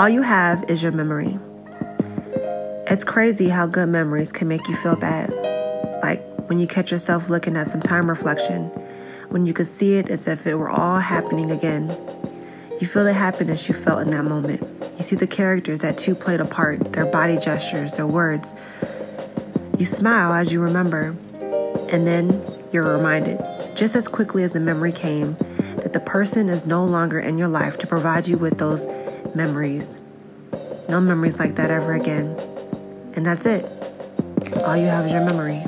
All you have is your memory. It's crazy how good memories can make you feel bad. Like when you catch yourself looking at some time reflection, when you could see it as if it were all happening again. You feel the happiness you felt in that moment. You see the characters that two played a part, their body gestures, their words. You smile as you remember, and then you're reminded, just as quickly as the memory came, that the person is no longer in your life to provide you with those memories. No memories like that ever again. And that's it. All you have is your memory.